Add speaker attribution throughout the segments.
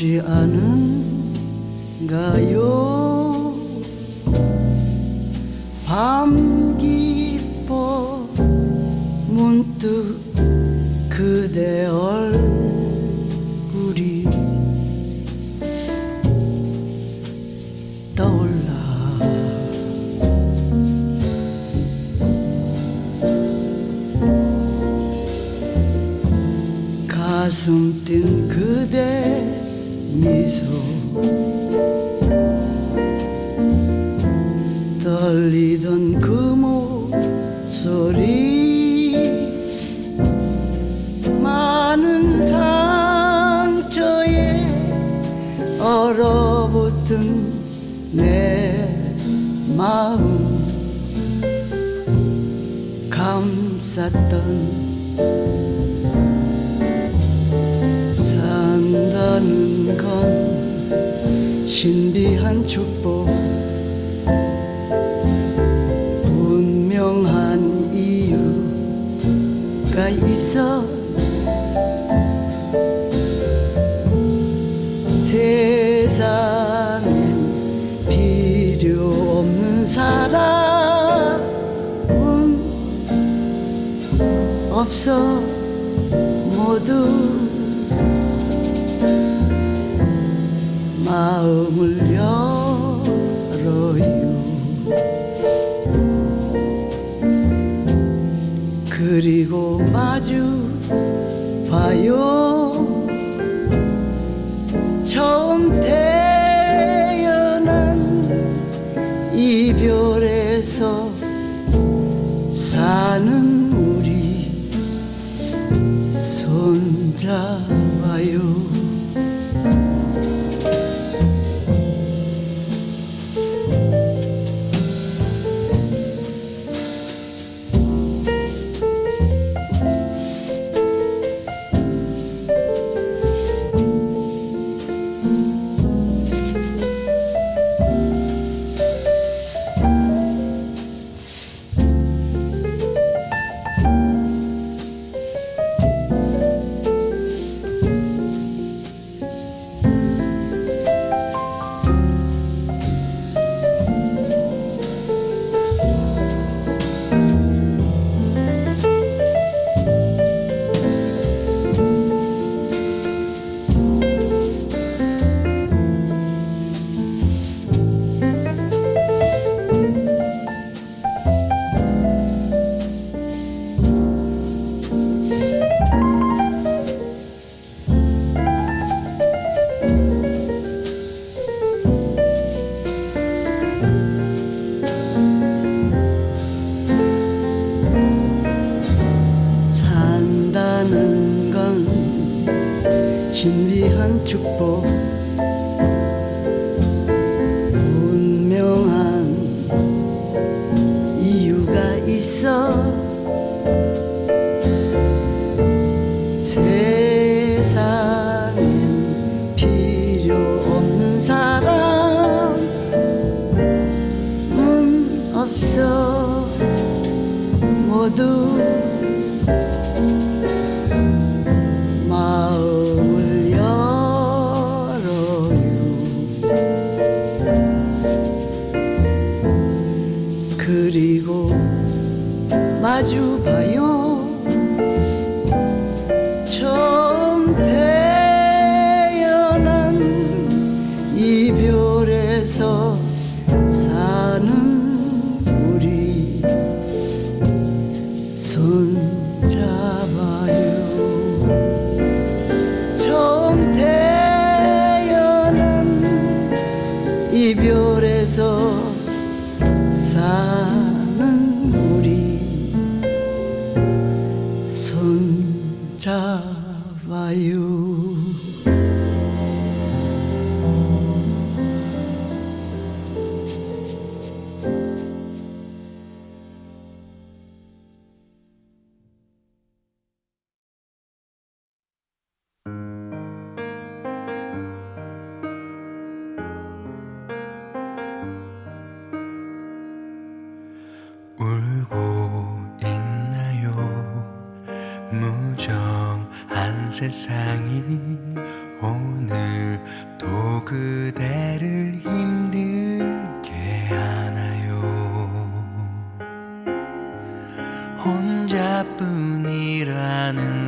Speaker 1: 西安。 감쌌던 산다는 건 신비한 축복 분명한 이유가 있어. 없어. 모두 마음을 열어요. 그리고 마주 봐요.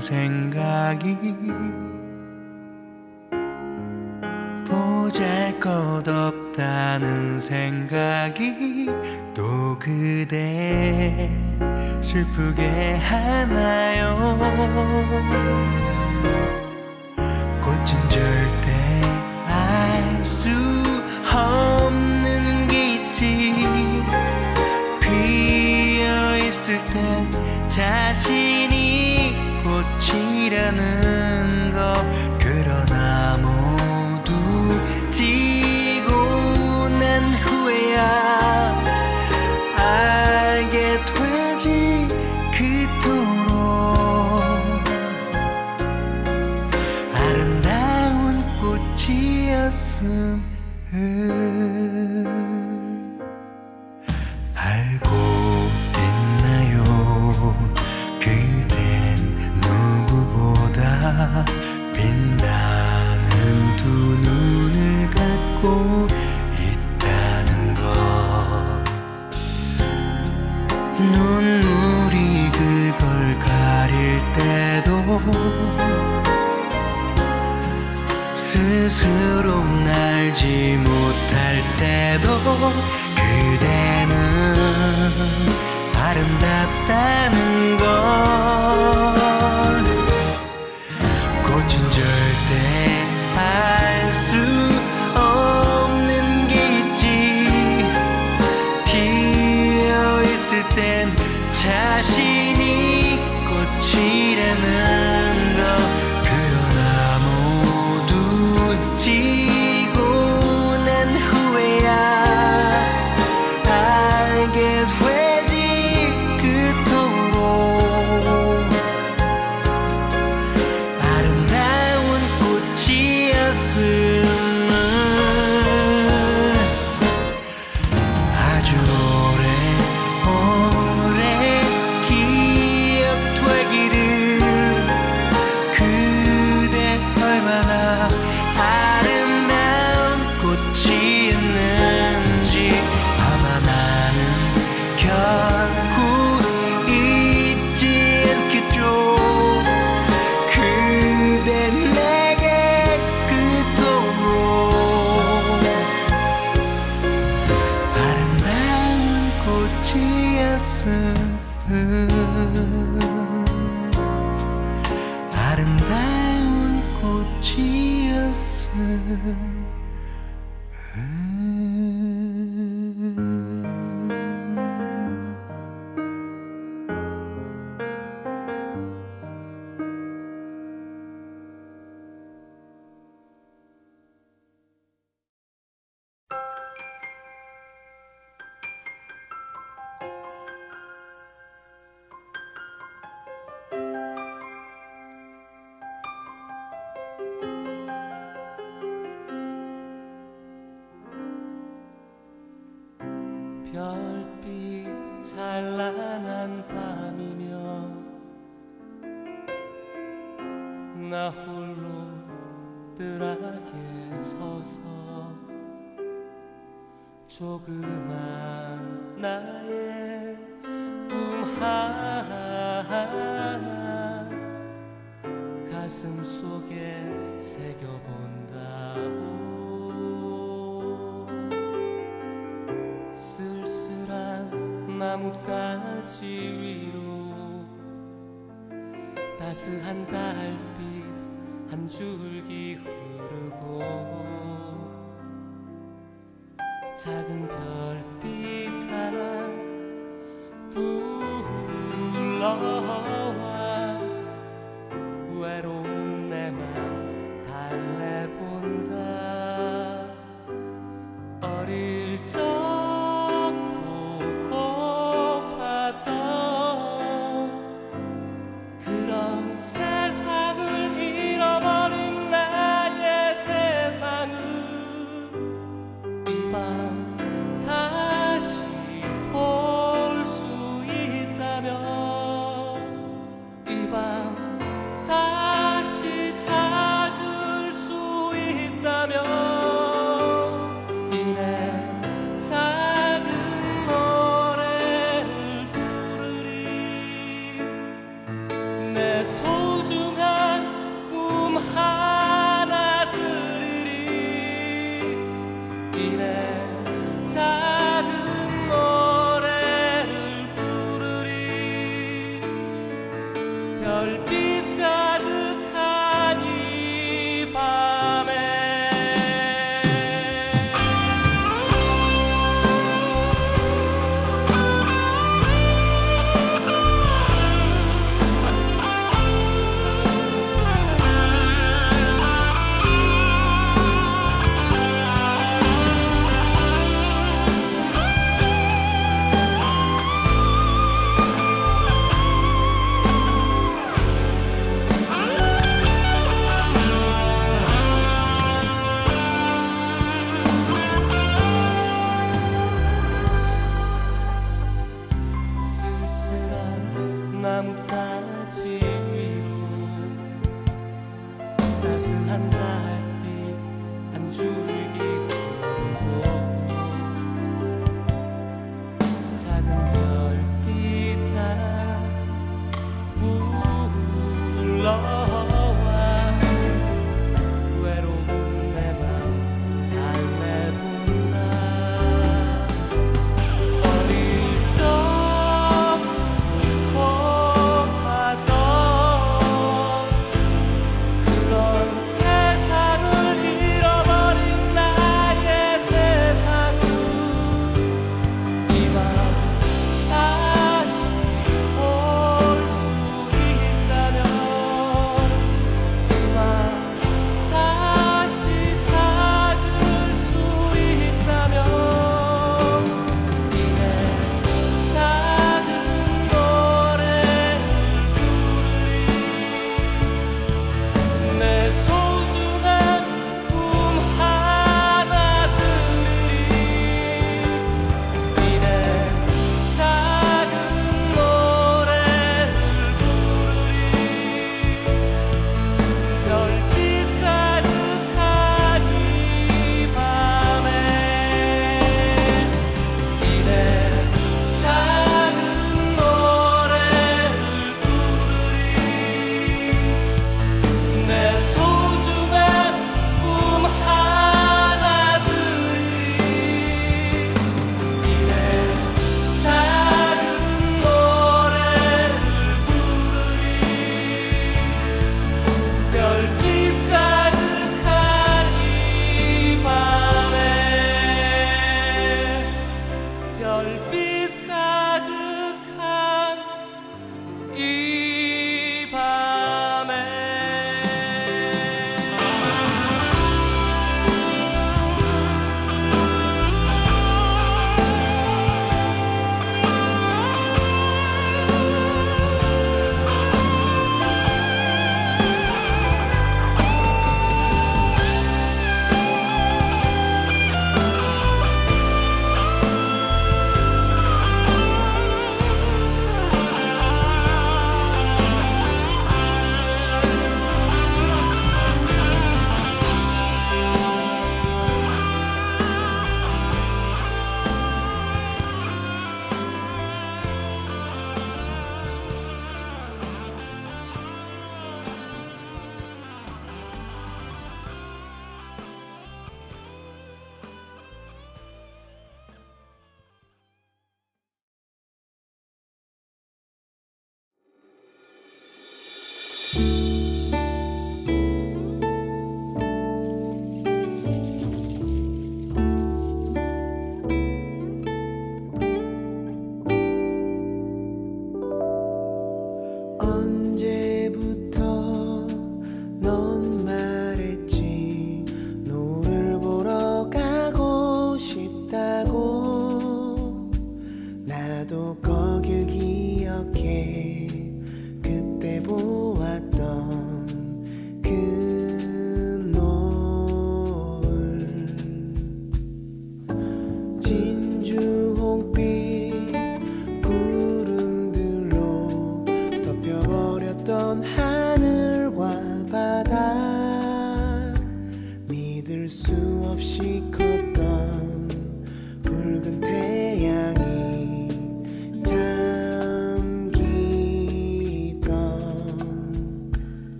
Speaker 2: 생각이 보잘 것 없다는 생각이 또 그대 슬프게 하나요?
Speaker 3: 꽃인
Speaker 4: 줄 んだったの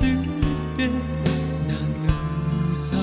Speaker 4: 那绿色。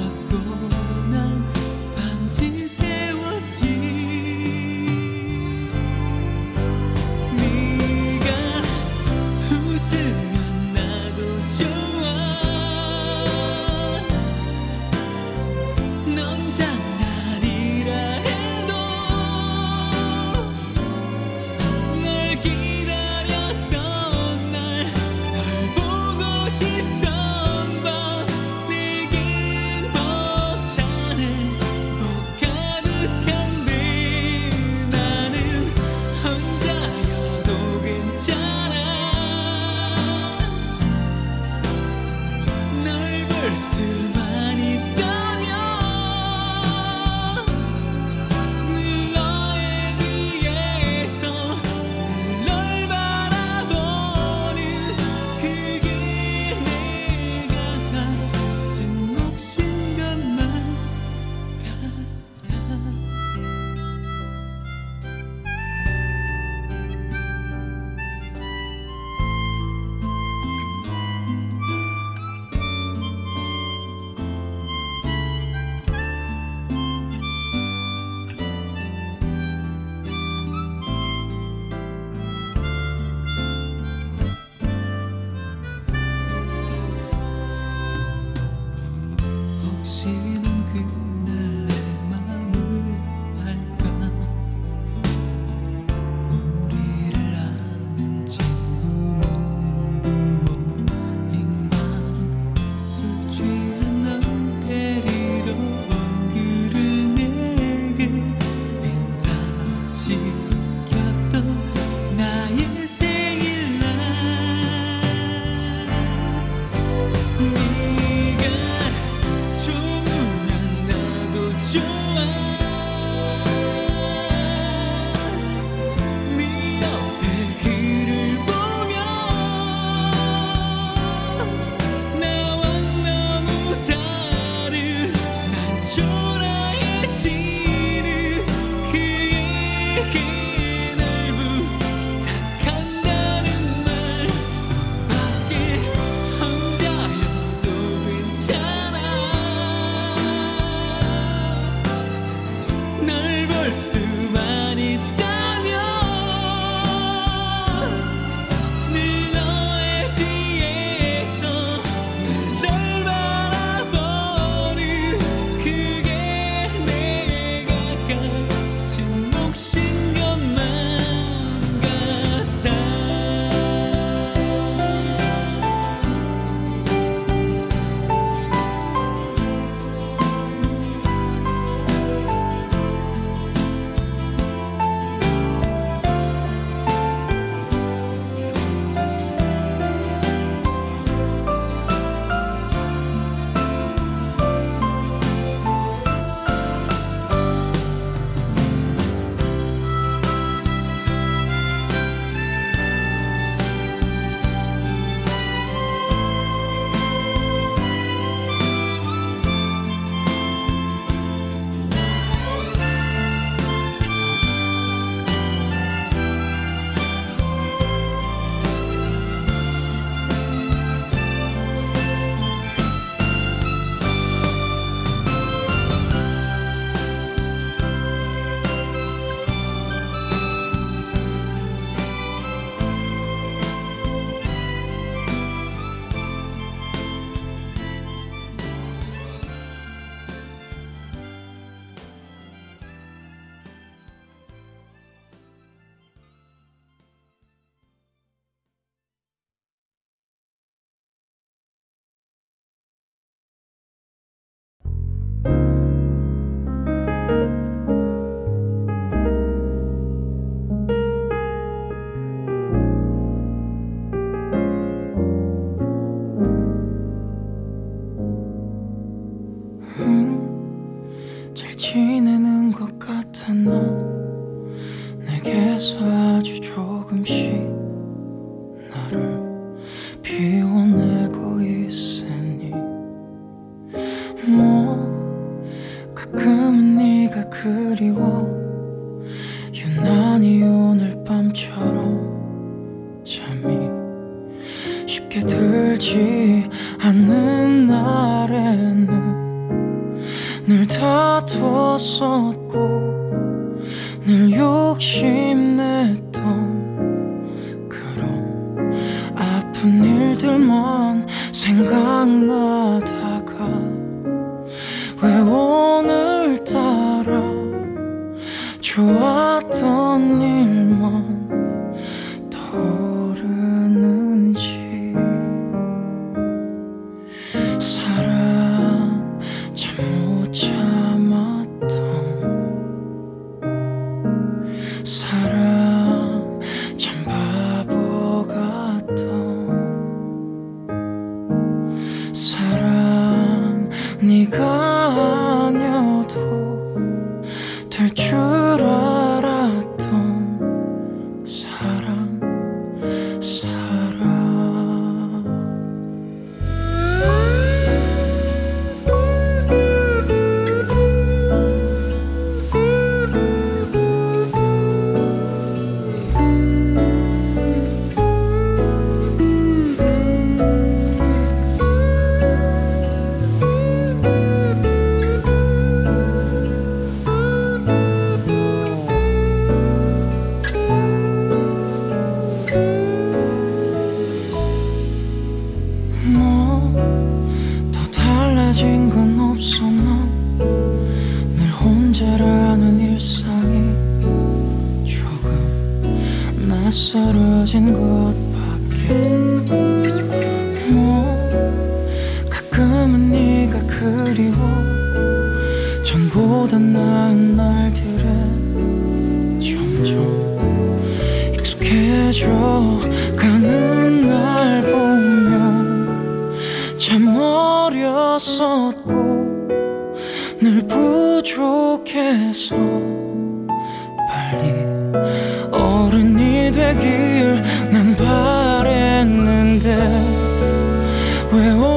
Speaker 4: juego.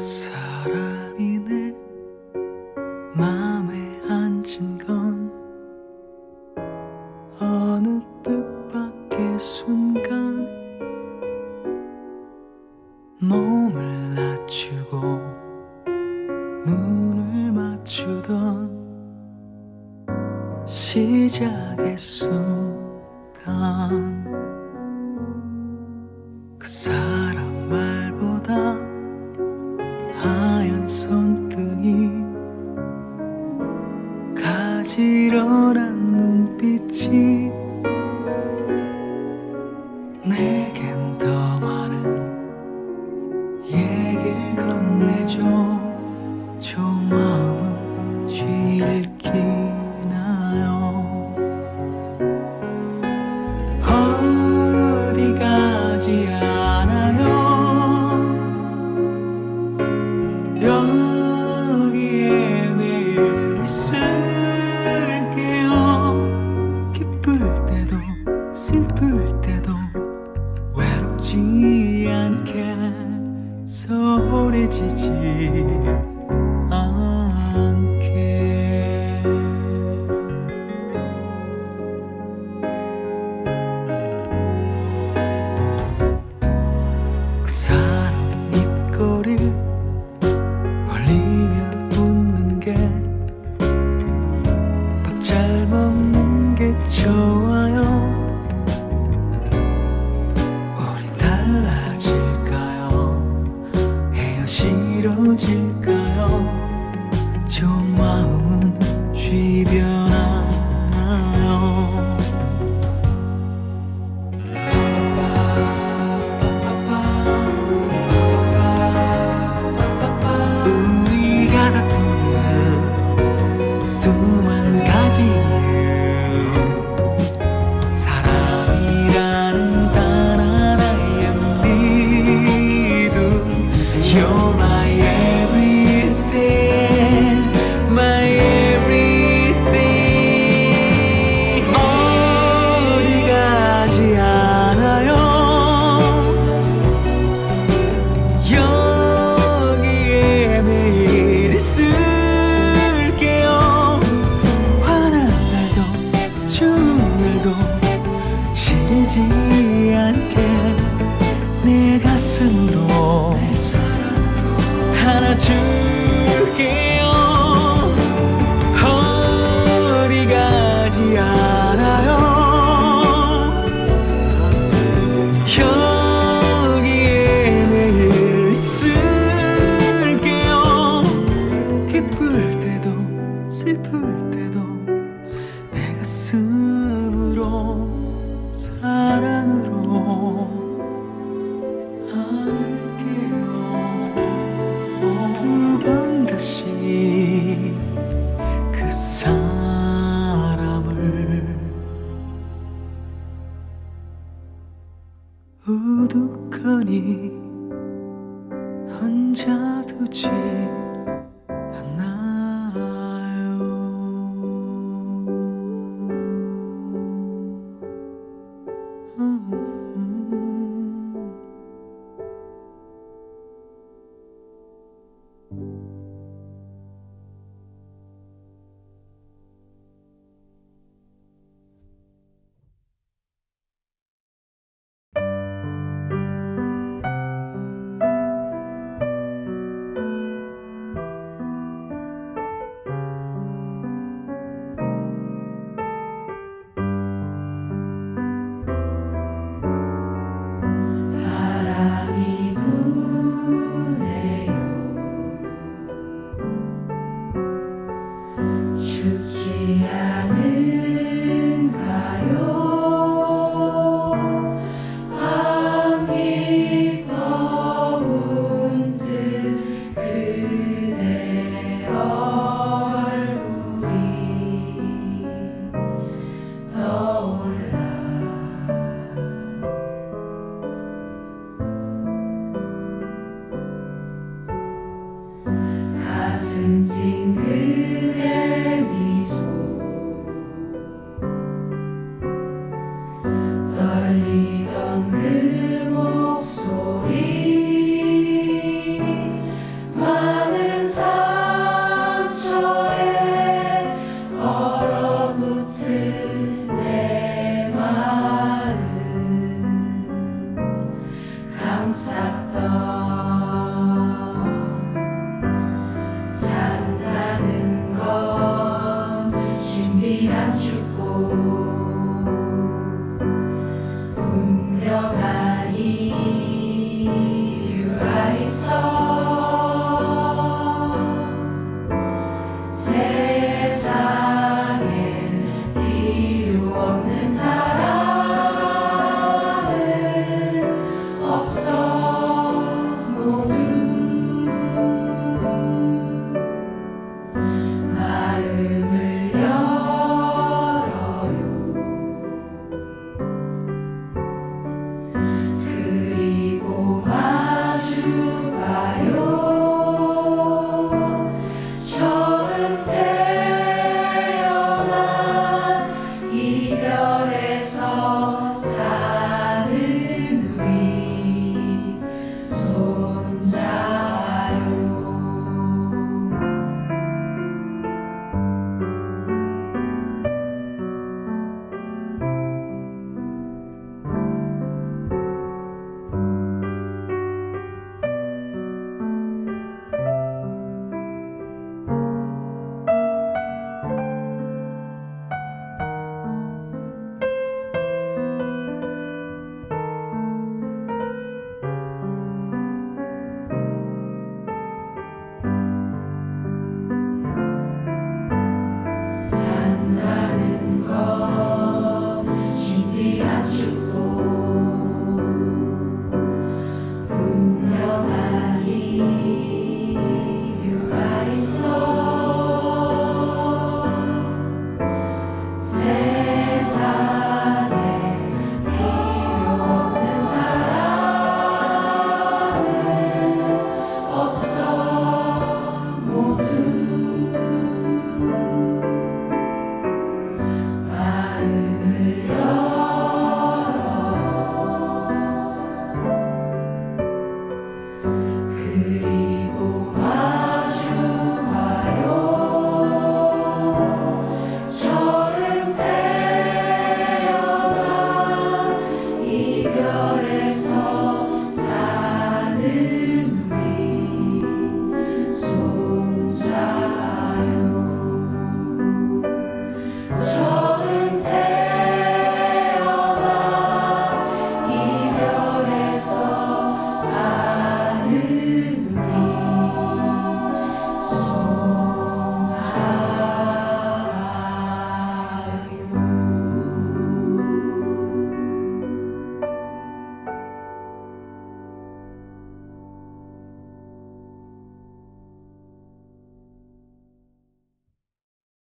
Speaker 4: 그